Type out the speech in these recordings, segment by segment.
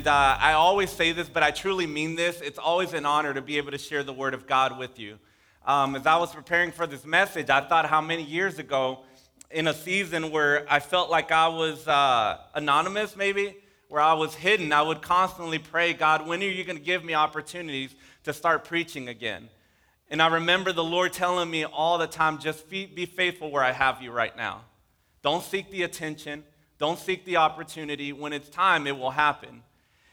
And uh, I always say this, but I truly mean this. It's always an honor to be able to share the Word of God with you. Um, as I was preparing for this message, I thought how many years ago, in a season where I felt like I was uh, anonymous, maybe, where I was hidden, I would constantly pray, God, when are you going to give me opportunities to start preaching again? And I remember the Lord telling me all the time, just be faithful where I have you right now. Don't seek the attention, don't seek the opportunity. When it's time, it will happen.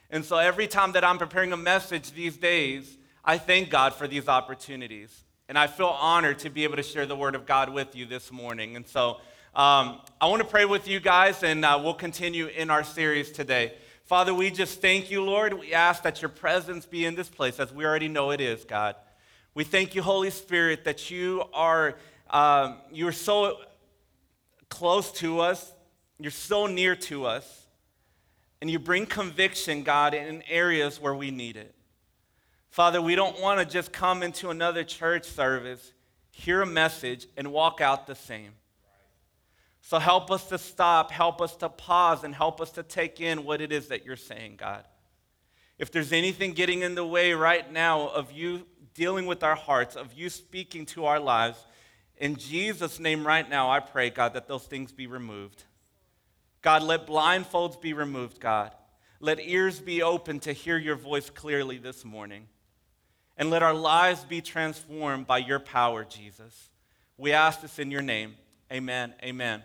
And so every time that I'm preparing a message these days, I thank God for these opportunities. And I feel honored to be able to share the word of God with you this morning. And so um, I want to pray with you guys, and uh, we'll continue in our series today. Father, we just thank you, Lord. We ask that your presence be in this place, as we already know it is, God. We thank you, Holy Spirit, that you are um, you're so close to us, you're so near to us, and you bring conviction, God, in areas where we need it. Father, we don't want to just come into another church service, hear a message, and walk out the same. So help us to stop, help us to pause, and help us to take in what it is that you're saying, God. If there's anything getting in the way right now of you dealing with our hearts, of you speaking to our lives, in Jesus' name right now, I pray, God, that those things be removed. God, let blindfolds be removed, God. Let ears be open to hear your voice clearly this morning and let our lives be transformed by your power, Jesus. We ask this in your name. Amen. Amen.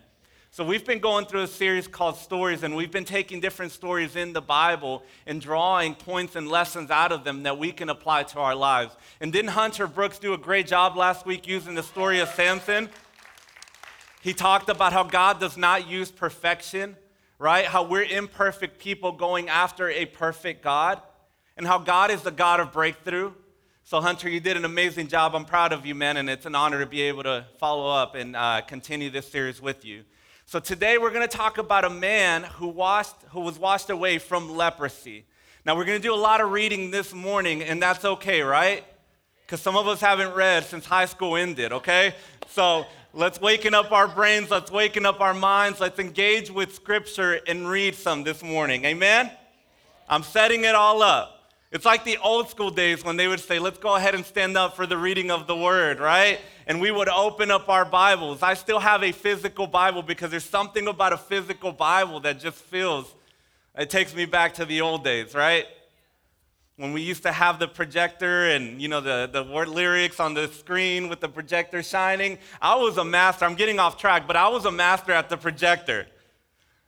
So, we've been going through a series called Stories, and we've been taking different stories in the Bible and drawing points and lessons out of them that we can apply to our lives. And didn't Hunter Brooks do a great job last week using the story of Samson? He talked about how God does not use perfection, right? How we're imperfect people going after a perfect God, and how God is the God of breakthrough. So, Hunter, you did an amazing job. I'm proud of you, man, and it's an honor to be able to follow up and uh, continue this series with you. So, today we're going to talk about a man who, washed, who was washed away from leprosy. Now, we're going to do a lot of reading this morning, and that's okay, right? Because some of us haven't read since high school ended, okay? So, let's waken up our brains, let's waken up our minds, let's engage with Scripture and read some this morning. Amen? I'm setting it all up. It's like the old school days when they would say, let's go ahead and stand up for the reading of the word, right? And we would open up our Bibles. I still have a physical Bible because there's something about a physical Bible that just feels, it takes me back to the old days, right? When we used to have the projector and, you know, the, the word lyrics on the screen with the projector shining. I was a master. I'm getting off track, but I was a master at the projector.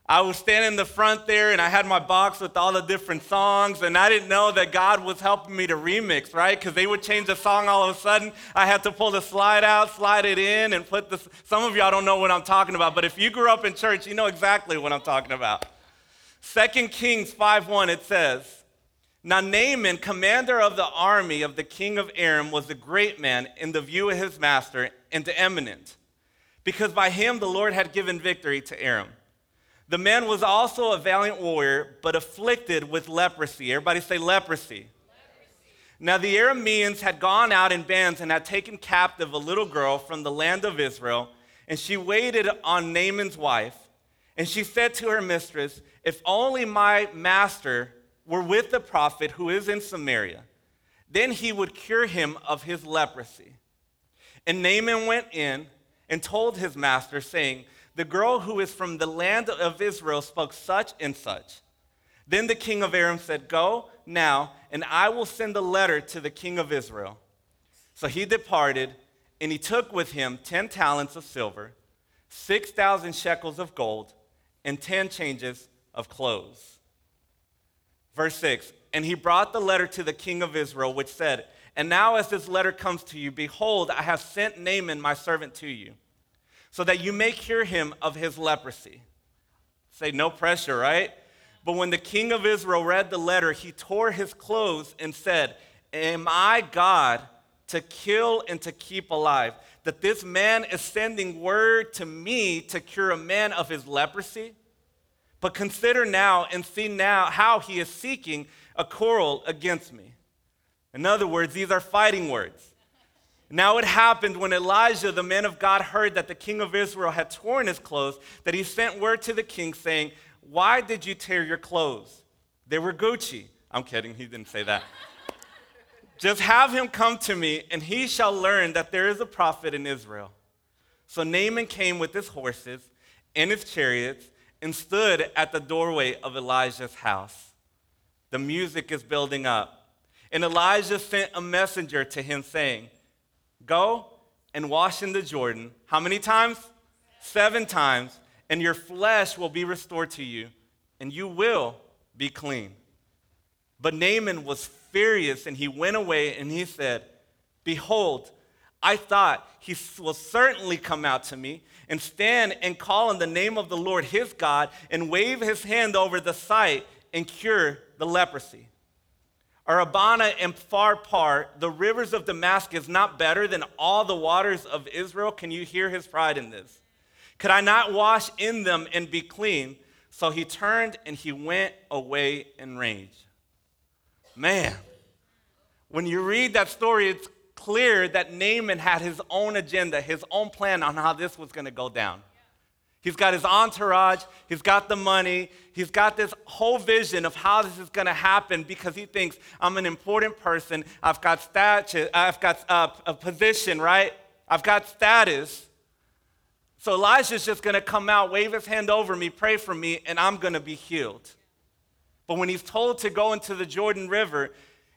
I was standing in the front there and I had my box with all the different songs, and I didn't know that God was helping me to remix, right? Because they would change the song all of a sudden. I had to pull the slide out, slide it in, and put the. Some of y'all don't know what I'm talking about, but if you grew up in church, you know exactly what I'm talking about. 2 Kings 5:1 it says, Now Naaman, commander of the army of the king of Aram, was a great man in the view of his master and eminent, because by him the Lord had given victory to Aram. The man was also a valiant warrior, but afflicted with leprosy. Everybody say leprosy. leprosy. Now, the Arameans had gone out in bands and had taken captive a little girl from the land of Israel, and she waited on Naaman's wife. And she said to her mistress, If only my master were with the prophet who is in Samaria, then he would cure him of his leprosy. And Naaman went in and told his master, saying, the girl who is from the land of Israel spoke such and such. Then the king of Aram said, Go now, and I will send a letter to the king of Israel. So he departed, and he took with him 10 talents of silver, 6,000 shekels of gold, and 10 changes of clothes. Verse 6 And he brought the letter to the king of Israel, which said, And now, as this letter comes to you, behold, I have sent Naaman, my servant, to you so that you may cure him of his leprosy. Say, no pressure, right? But when the king of Israel read the letter, he tore his clothes and said, Am I God to kill and to keep alive? That this man is sending word to me to cure a man of his leprosy? But consider now and see now how he is seeking a quarrel against me. In other words, these are fighting words. Now it happened when Elijah, the man of God, heard that the king of Israel had torn his clothes, that he sent word to the king saying, Why did you tear your clothes? They were Gucci. I'm kidding, he didn't say that. Just have him come to me, and he shall learn that there is a prophet in Israel. So Naaman came with his horses and his chariots and stood at the doorway of Elijah's house. The music is building up. And Elijah sent a messenger to him saying, Go and wash in the Jordan. How many times? Seven times, and your flesh will be restored to you, and you will be clean. But Naaman was furious, and he went away and he said, Behold, I thought he will certainly come out to me and stand and call on the name of the Lord his God and wave his hand over the site and cure the leprosy. Are Abana and Pharpar, the rivers of Damascus, not better than all the waters of Israel? Can you hear his pride in this? Could I not wash in them and be clean? So he turned and he went away in rage. Man, when you read that story, it's clear that Naaman had his own agenda, his own plan on how this was going to go down. He's got his entourage, he's got the money, he's got this whole vision of how this is going to happen because he thinks I'm an important person. I've got status, I've got a position, right? I've got status. So Elijah's just going to come out, wave his hand over me, pray for me, and I'm going to be healed. But when he's told to go into the Jordan River,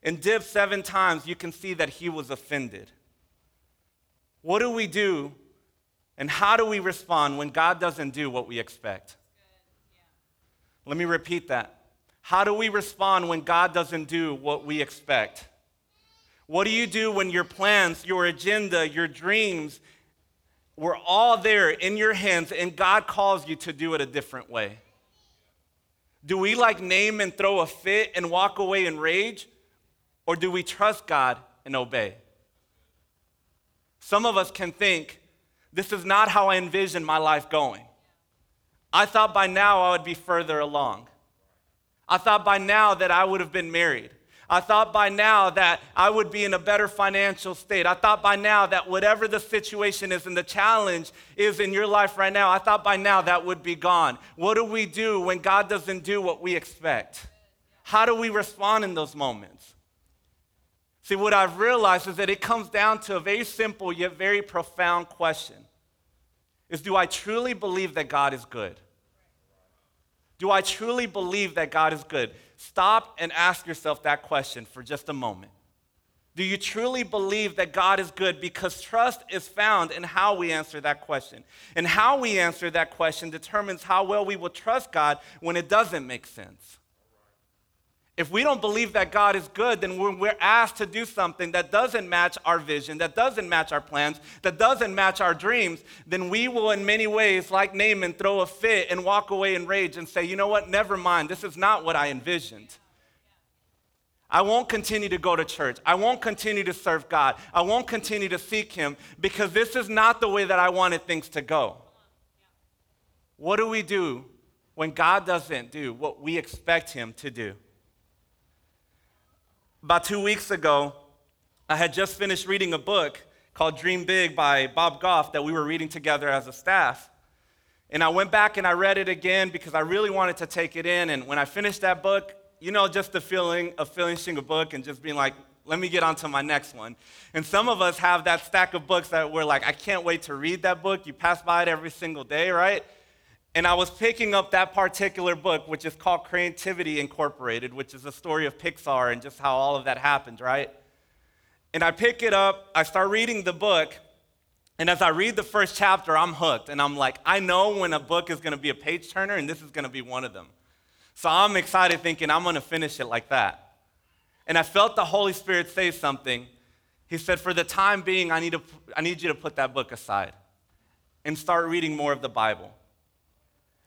and dip seven times, you can see that he was offended. What do we do and how do we respond when God doesn't do what we expect? Yeah. Let me repeat that. How do we respond when God doesn't do what we expect? What do you do when your plans, your agenda, your dreams were all there in your hands and God calls you to do it a different way? Do we like Naaman throw a fit and walk away in rage? Or do we trust God and obey? Some of us can think, this is not how I envision my life going. I thought by now I would be further along. I thought by now that I would have been married. I thought by now that I would be in a better financial state. I thought by now that whatever the situation is and the challenge is in your life right now, I thought by now that would be gone. What do we do when God doesn't do what we expect? How do we respond in those moments? See, what I've realized is that it comes down to a very simple yet very profound question. Is do I truly believe that God is good? Do I truly believe that God is good? Stop and ask yourself that question for just a moment. Do you truly believe that God is good? Because trust is found in how we answer that question. And how we answer that question determines how well we will trust God when it doesn't make sense. If we don't believe that God is good, then when we're asked to do something that doesn't match our vision, that doesn't match our plans, that doesn't match our dreams, then we will, in many ways, like Naaman, throw a fit and walk away in rage and say, you know what, never mind, this is not what I envisioned. I won't continue to go to church. I won't continue to serve God. I won't continue to seek Him because this is not the way that I wanted things to go. What do we do when God doesn't do what we expect Him to do? About two weeks ago, I had just finished reading a book called Dream Big by Bob Goff that we were reading together as a staff. And I went back and I read it again because I really wanted to take it in. And when I finished that book, you know, just the feeling of finishing a book and just being like, let me get on to my next one. And some of us have that stack of books that we're like, I can't wait to read that book. You pass by it every single day, right? And I was picking up that particular book, which is called Creativity Incorporated, which is a story of Pixar and just how all of that happened, right? And I pick it up, I start reading the book, and as I read the first chapter, I'm hooked. And I'm like, I know when a book is gonna be a page turner, and this is gonna be one of them. So I'm excited thinking I'm gonna finish it like that. And I felt the Holy Spirit say something. He said, For the time being, I need, to, I need you to put that book aside and start reading more of the Bible.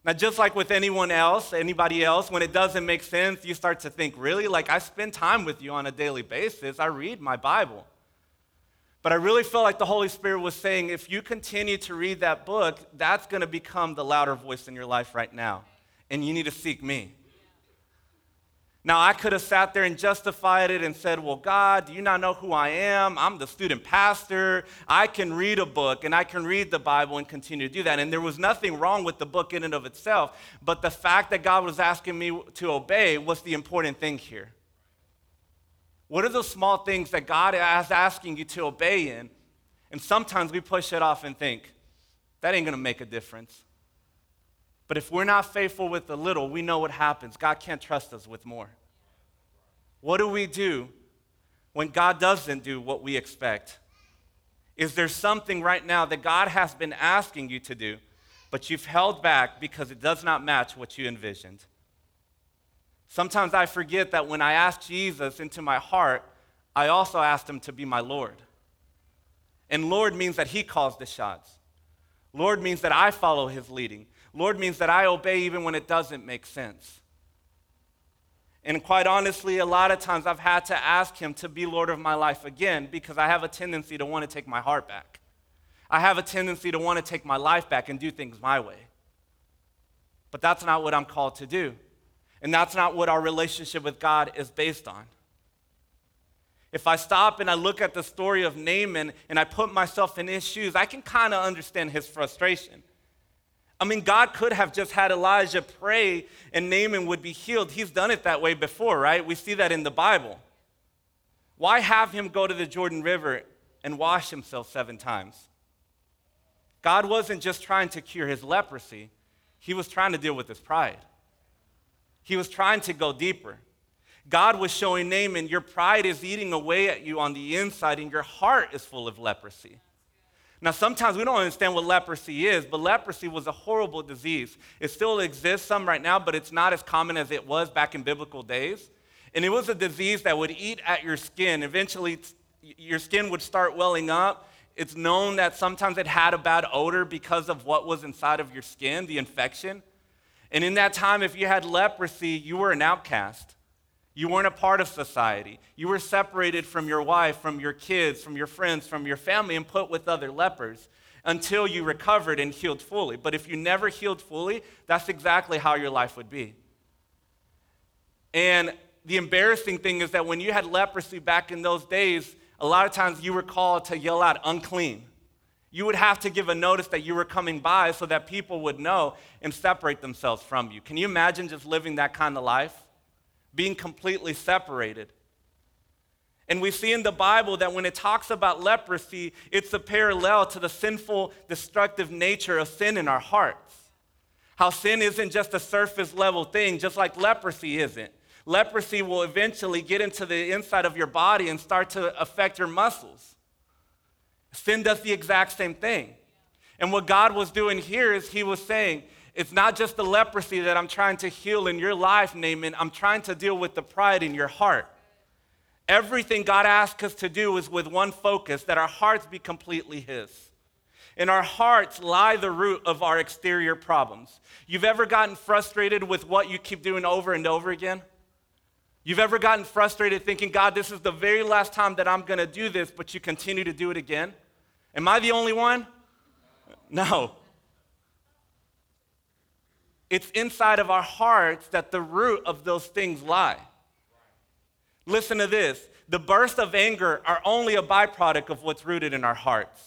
Now, just like with anyone else, anybody else, when it doesn't make sense, you start to think, really? Like, I spend time with you on a daily basis. I read my Bible. But I really felt like the Holy Spirit was saying, if you continue to read that book, that's going to become the louder voice in your life right now. And you need to seek me. Now, I could have sat there and justified it and said, Well, God, do you not know who I am? I'm the student pastor. I can read a book and I can read the Bible and continue to do that. And there was nothing wrong with the book in and of itself. But the fact that God was asking me to obey was the important thing here. What are those small things that God is asking you to obey in? And sometimes we push it off and think, that ain't gonna make a difference. But if we're not faithful with the little, we know what happens. God can't trust us with more. What do we do when God doesn't do what we expect? Is there something right now that God has been asking you to do, but you've held back because it does not match what you envisioned? Sometimes I forget that when I ask Jesus into my heart, I also asked him to be my Lord. And Lord means that he calls the shots. Lord means that I follow his leading. Lord means that I obey even when it doesn't make sense. And quite honestly, a lot of times I've had to ask Him to be Lord of my life again because I have a tendency to want to take my heart back. I have a tendency to want to take my life back and do things my way. But that's not what I'm called to do. And that's not what our relationship with God is based on. If I stop and I look at the story of Naaman and I put myself in his shoes, I can kind of understand his frustration. I mean, God could have just had Elijah pray and Naaman would be healed. He's done it that way before, right? We see that in the Bible. Why have him go to the Jordan River and wash himself seven times? God wasn't just trying to cure his leprosy, he was trying to deal with his pride. He was trying to go deeper. God was showing Naaman, your pride is eating away at you on the inside, and your heart is full of leprosy. Now, sometimes we don't understand what leprosy is, but leprosy was a horrible disease. It still exists some right now, but it's not as common as it was back in biblical days. And it was a disease that would eat at your skin. Eventually, your skin would start welling up. It's known that sometimes it had a bad odor because of what was inside of your skin, the infection. And in that time, if you had leprosy, you were an outcast. You weren't a part of society. You were separated from your wife, from your kids, from your friends, from your family, and put with other lepers until you recovered and healed fully. But if you never healed fully, that's exactly how your life would be. And the embarrassing thing is that when you had leprosy back in those days, a lot of times you were called to yell out, unclean. You would have to give a notice that you were coming by so that people would know and separate themselves from you. Can you imagine just living that kind of life? Being completely separated. And we see in the Bible that when it talks about leprosy, it's a parallel to the sinful, destructive nature of sin in our hearts. How sin isn't just a surface level thing, just like leprosy isn't. Leprosy will eventually get into the inside of your body and start to affect your muscles. Sin does the exact same thing. And what God was doing here is He was saying, it's not just the leprosy that I'm trying to heal in your life, Naaman. I'm trying to deal with the pride in your heart. Everything God asks us to do is with one focus that our hearts be completely His. In our hearts lie the root of our exterior problems. You've ever gotten frustrated with what you keep doing over and over again? You've ever gotten frustrated thinking, God, this is the very last time that I'm going to do this, but you continue to do it again? Am I the only one? No. It's inside of our hearts that the root of those things lie. Listen to this the bursts of anger are only a byproduct of what's rooted in our hearts.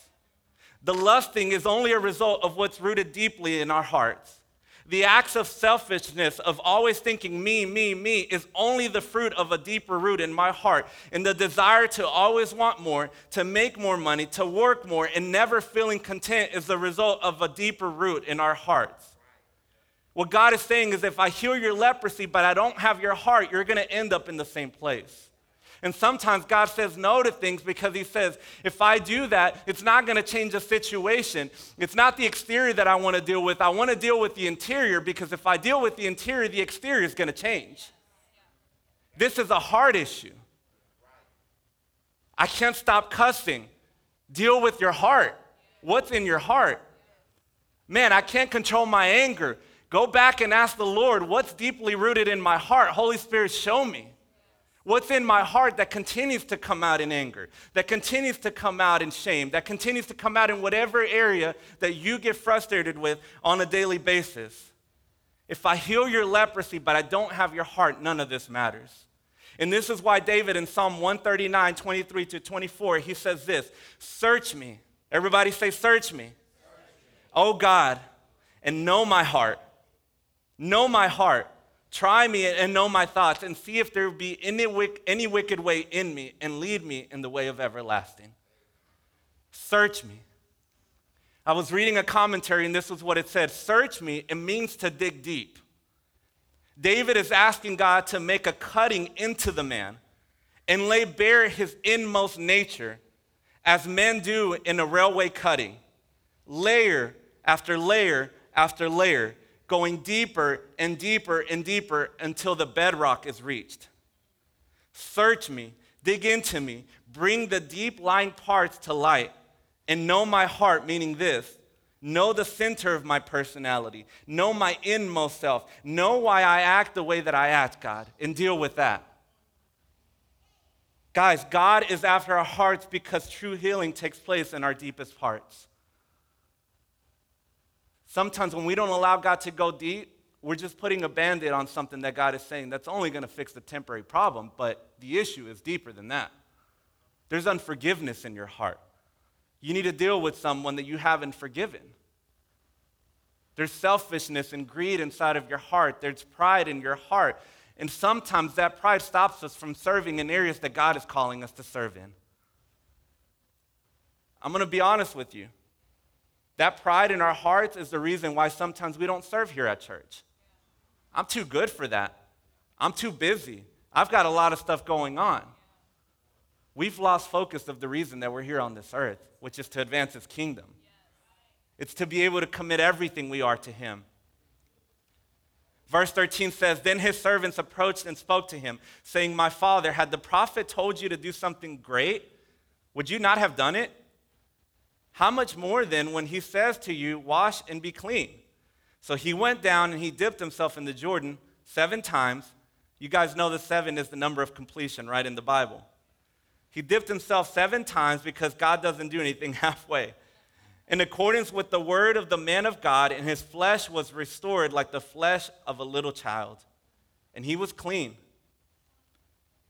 The lusting is only a result of what's rooted deeply in our hearts. The acts of selfishness, of always thinking me, me, me, is only the fruit of a deeper root in my heart. And the desire to always want more, to make more money, to work more, and never feeling content is the result of a deeper root in our hearts. What God is saying is if I heal your leprosy, but I don't have your heart, you're going to end up in the same place. And sometimes God says no to things because He says, if I do that, it's not going to change the situation. It's not the exterior that I want to deal with. I want to deal with the interior because if I deal with the interior, the exterior is going to change. This is a heart issue. I can't stop cussing. Deal with your heart. What's in your heart? Man, I can't control my anger. Go back and ask the Lord, what's deeply rooted in my heart? Holy Spirit, show me. What's in my heart that continues to come out in anger, that continues to come out in shame, that continues to come out in whatever area that you get frustrated with on a daily basis? If I heal your leprosy, but I don't have your heart, none of this matters. And this is why David in Psalm 139, 23 to 24, he says this Search me. Everybody say, Search me. Search me. Oh God, and know my heart. Know my heart. Try me and know my thoughts, and see if there be any, any wicked way in me, and lead me in the way of everlasting. Search me. I was reading a commentary, and this was what it said Search me, it means to dig deep. David is asking God to make a cutting into the man and lay bare his inmost nature, as men do in a railway cutting, layer after layer after layer, going deeper and deeper and deeper until the bedrock is reached. Search me, dig into me, bring the deep lying parts to light, and know my heart, meaning this know the center of my personality, know my inmost self, know why I act the way that I act, God, and deal with that. Guys, God is after our hearts because true healing takes place in our deepest parts. Sometimes when we don't allow God to go deep, we're just putting a band aid on something that God is saying that's only going to fix the temporary problem, but the issue is deeper than that. There's unforgiveness in your heart. You need to deal with someone that you haven't forgiven. There's selfishness and greed inside of your heart, there's pride in your heart. And sometimes that pride stops us from serving in areas that God is calling us to serve in. I'm going to be honest with you. That pride in our hearts is the reason why sometimes we don't serve here at church. I'm too good for that. I'm too busy. I've got a lot of stuff going on. We've lost focus of the reason that we're here on this earth, which is to advance His kingdom. It's to be able to commit everything we are to Him. Verse 13 says, Then his servants approached and spoke to him, saying, My father, had the prophet told you to do something great, would you not have done it? How much more then when he says to you, Wash and be clean? So he went down and he dipped himself in the Jordan seven times. You guys know the seven is the number of completion, right, in the Bible. He dipped himself seven times because God doesn't do anything halfway. In accordance with the word of the man of God, and his flesh was restored like the flesh of a little child. And he was clean.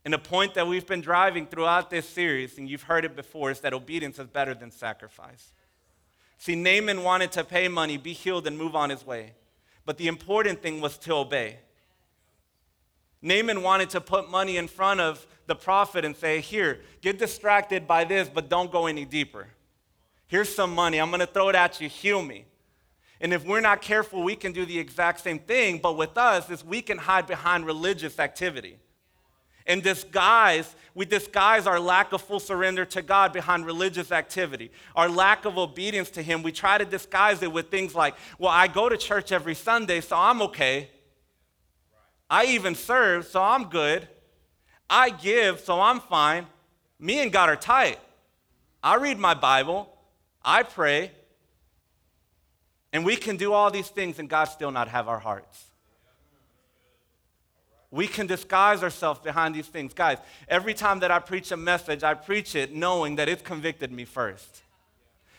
And the point that we've been driving throughout this series, and you've heard it before, is that obedience is better than sacrifice. See, Naaman wanted to pay money, be healed, and move on his way. But the important thing was to obey. Naaman wanted to put money in front of the prophet and say, Here, get distracted by this, but don't go any deeper. Here's some money. I'm going to throw it at you. Heal me. And if we're not careful, we can do the exact same thing. But with us, is we can hide behind religious activity and disguise we disguise our lack of full surrender to god behind religious activity. Our lack of obedience to him we try to disguise it with things like well i go to church every sunday so i'm okay. I even serve so i'm good. I give so i'm fine. Me and god are tight. I read my bible. I pray. And we can do all these things and god still not have our hearts we can disguise ourselves behind these things. Guys, every time that I preach a message, I preach it knowing that it's convicted me first.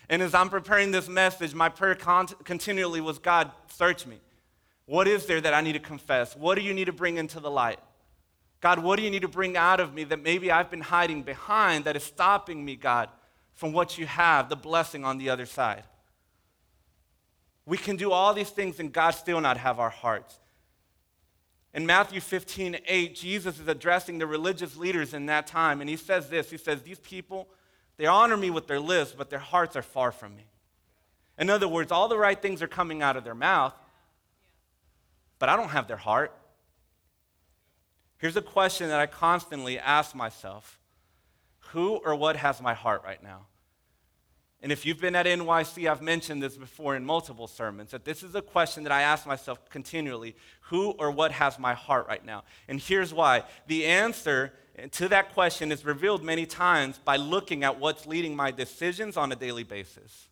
And as I'm preparing this message, my prayer con- continually was God, search me. What is there that I need to confess? What do you need to bring into the light? God, what do you need to bring out of me that maybe I've been hiding behind that is stopping me, God, from what you have, the blessing on the other side? We can do all these things and God still not have our hearts. In Matthew 15, 8, Jesus is addressing the religious leaders in that time, and he says this He says, These people, they honor me with their lips, but their hearts are far from me. In other words, all the right things are coming out of their mouth, but I don't have their heart. Here's a question that I constantly ask myself Who or what has my heart right now? And if you've been at NYC, I've mentioned this before in multiple sermons that this is a question that I ask myself continually who or what has my heart right now? And here's why. The answer to that question is revealed many times by looking at what's leading my decisions on a daily basis.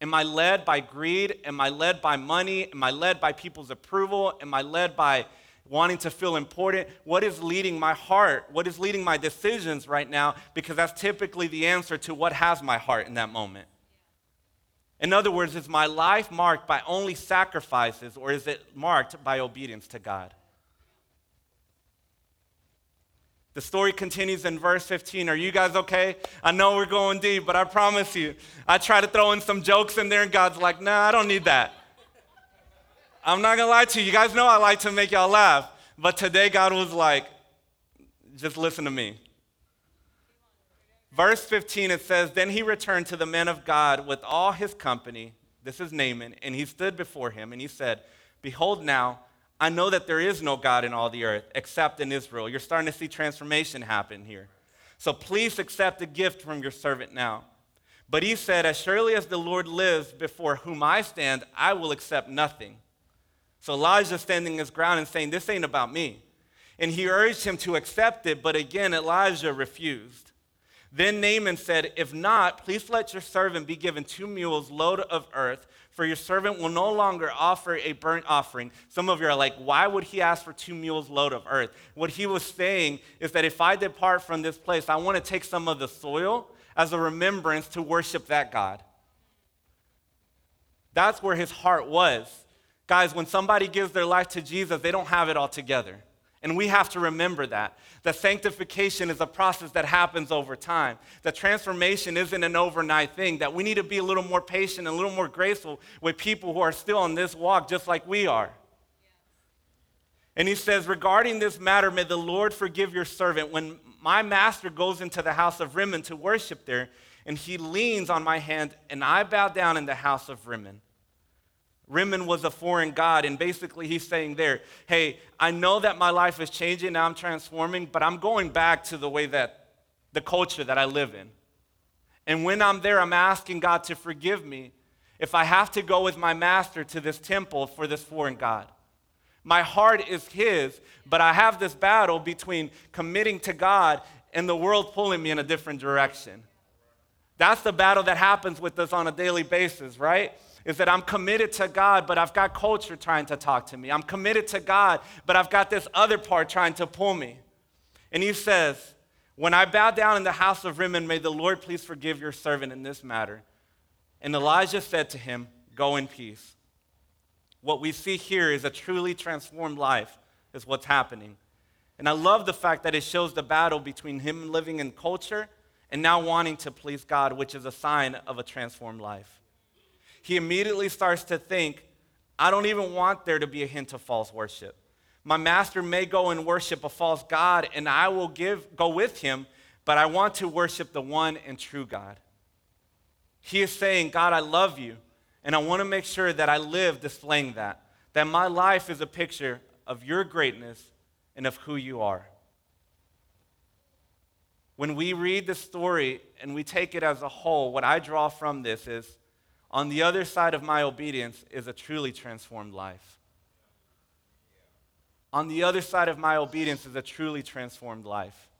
Am I led by greed? Am I led by money? Am I led by people's approval? Am I led by wanting to feel important. What is leading my heart? What is leading my decisions right now? Because that's typically the answer to what has my heart in that moment. In other words, is my life marked by only sacrifices or is it marked by obedience to God? The story continues in verse 15. Are you guys okay? I know we're going deep, but I promise you, I try to throw in some jokes in there, and God's like, nah, I don't need that. I'm not gonna lie to you. You guys know I like to make y'all laugh, but today God was like, just listen to me. Verse 15, it says, Then he returned to the men of God with all his company. This is Naaman. And he stood before him and he said, Behold, now I know that there is no God in all the earth except in Israel. You're starting to see transformation happen here. So please accept a gift from your servant now. But he said, As surely as the Lord lives before whom I stand, I will accept nothing. So Elijah standing his ground and saying, This ain't about me. And he urged him to accept it, but again Elijah refused. Then Naaman said, If not, please let your servant be given two mules load of earth, for your servant will no longer offer a burnt offering. Some of you are like, Why would he ask for two mules load of earth? What he was saying is that if I depart from this place, I want to take some of the soil as a remembrance to worship that God. That's where his heart was. Guys, when somebody gives their life to Jesus, they don't have it all together. And we have to remember that. That sanctification is a process that happens over time. That transformation isn't an overnight thing. That we need to be a little more patient and a little more graceful with people who are still on this walk just like we are. And he says, Regarding this matter, may the Lord forgive your servant. When my master goes into the house of Rimmon to worship there, and he leans on my hand, and I bow down in the house of Rimmon. Rimmon was a foreign god, and basically he's saying there, hey, I know that my life is changing, now I'm transforming, but I'm going back to the way that the culture that I live in. And when I'm there, I'm asking God to forgive me if I have to go with my master to this temple for this foreign God. My heart is His, but I have this battle between committing to God and the world pulling me in a different direction. That's the battle that happens with us on a daily basis, right? Is that I'm committed to God, but I've got culture trying to talk to me. I'm committed to God, but I've got this other part trying to pull me. And he says, When I bow down in the house of Rimmon, may the Lord please forgive your servant in this matter. And Elijah said to him, Go in peace. What we see here is a truly transformed life, is what's happening. And I love the fact that it shows the battle between him living in culture and now wanting to please God, which is a sign of a transformed life he immediately starts to think, I don't even want there to be a hint of false worship. My master may go and worship a false God, and I will give, go with him, but I want to worship the one and true God. He is saying, God, I love you, and I want to make sure that I live displaying that, that my life is a picture of your greatness and of who you are. When we read the story and we take it as a whole, what I draw from this is on the other side of my obedience is a truly transformed life. On the other side of my obedience is a truly transformed life.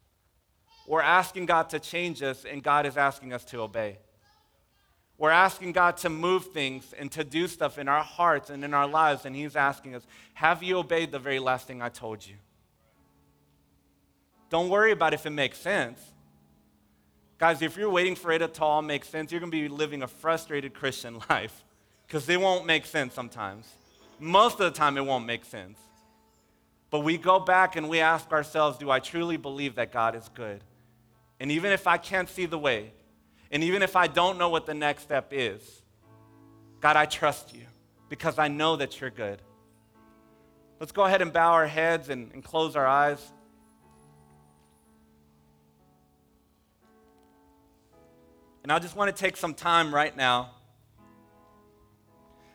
We're asking God to change us, and God is asking us to obey. We're asking God to move things and to do stuff in our hearts and in our lives, and He's asking us, Have you obeyed the very last thing I told you? Don't worry about if it makes sense. Guys, if you're waiting for it to all make sense, you're going to be living a frustrated Christian life because it won't make sense sometimes. Most of the time, it won't make sense. But we go back and we ask ourselves, do I truly believe that God is good? And even if I can't see the way, and even if I don't know what the next step is, God, I trust you because I know that you're good. Let's go ahead and bow our heads and, and close our eyes. And I just want to take some time right now.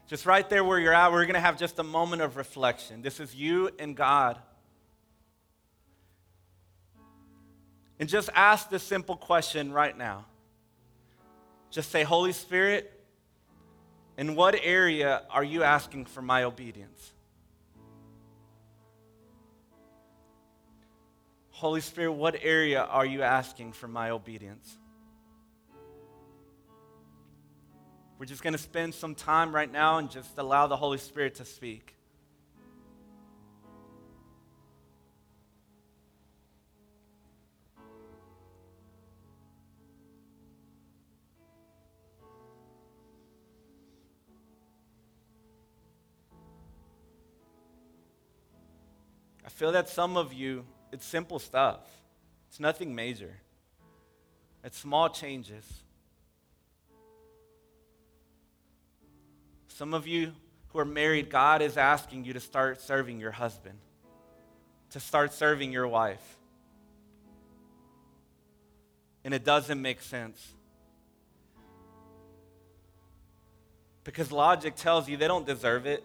Just right there where you're at, we're going to have just a moment of reflection. This is you and God. And just ask this simple question right now. Just say, Holy Spirit, in what area are you asking for my obedience? Holy Spirit, what area are you asking for my obedience? We're just going to spend some time right now and just allow the Holy Spirit to speak. I feel that some of you, it's simple stuff. It's nothing major. It's small changes. Some of you who are married, God is asking you to start serving your husband, to start serving your wife. And it doesn't make sense. Because logic tells you they don't deserve it.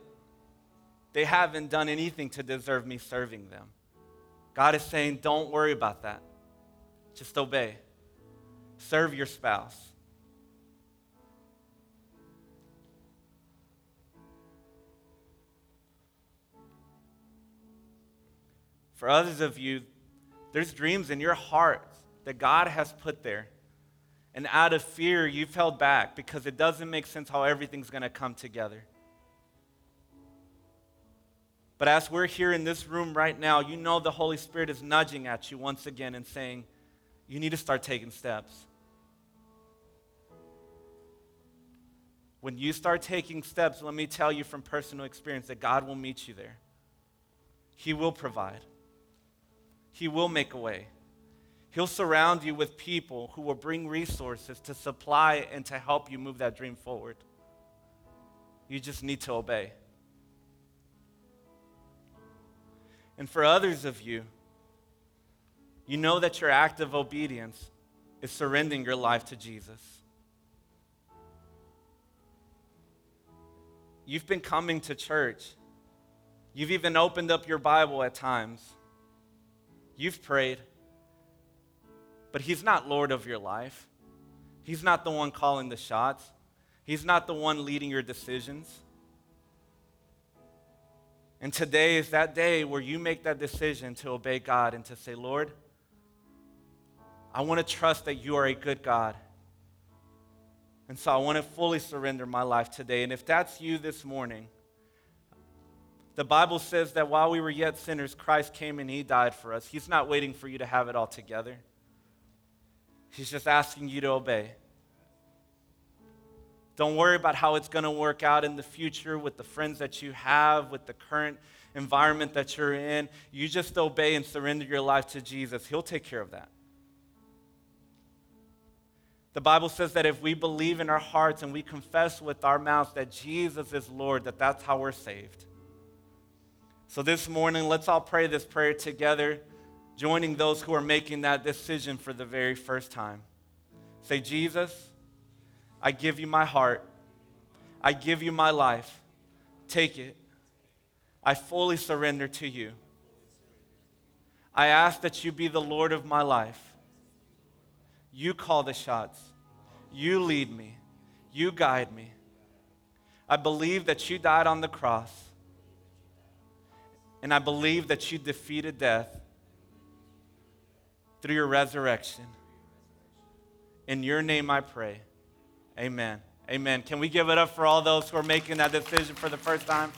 They haven't done anything to deserve me serving them. God is saying, don't worry about that. Just obey. Serve your spouse. For others of you, there's dreams in your heart that God has put there. And out of fear, you've held back because it doesn't make sense how everything's going to come together. But as we're here in this room right now, you know the Holy Spirit is nudging at you once again and saying, you need to start taking steps. When you start taking steps, let me tell you from personal experience that God will meet you there. He will provide, He will make a way. He'll surround you with people who will bring resources to supply and to help you move that dream forward. You just need to obey. And for others of you, you know that your act of obedience is surrendering your life to Jesus. You've been coming to church. You've even opened up your Bible at times. You've prayed. But He's not Lord of your life. He's not the one calling the shots. He's not the one leading your decisions. And today is that day where you make that decision to obey God and to say, Lord, I want to trust that you are a good God. And so I want to fully surrender my life today. And if that's you this morning, the Bible says that while we were yet sinners, Christ came and he died for us. He's not waiting for you to have it all together, He's just asking you to obey. Don't worry about how it's going to work out in the future with the friends that you have, with the current environment that you're in. You just obey and surrender your life to Jesus. He'll take care of that. The Bible says that if we believe in our hearts and we confess with our mouths that Jesus is Lord, that that's how we're saved. So this morning, let's all pray this prayer together, joining those who are making that decision for the very first time. Say, Jesus, I give you my heart. I give you my life. Take it. I fully surrender to you. I ask that you be the Lord of my life. You call the shots. You lead me. You guide me. I believe that you died on the cross. And I believe that you defeated death through your resurrection. In your name I pray. Amen. Amen. Can we give it up for all those who are making that decision for the first time?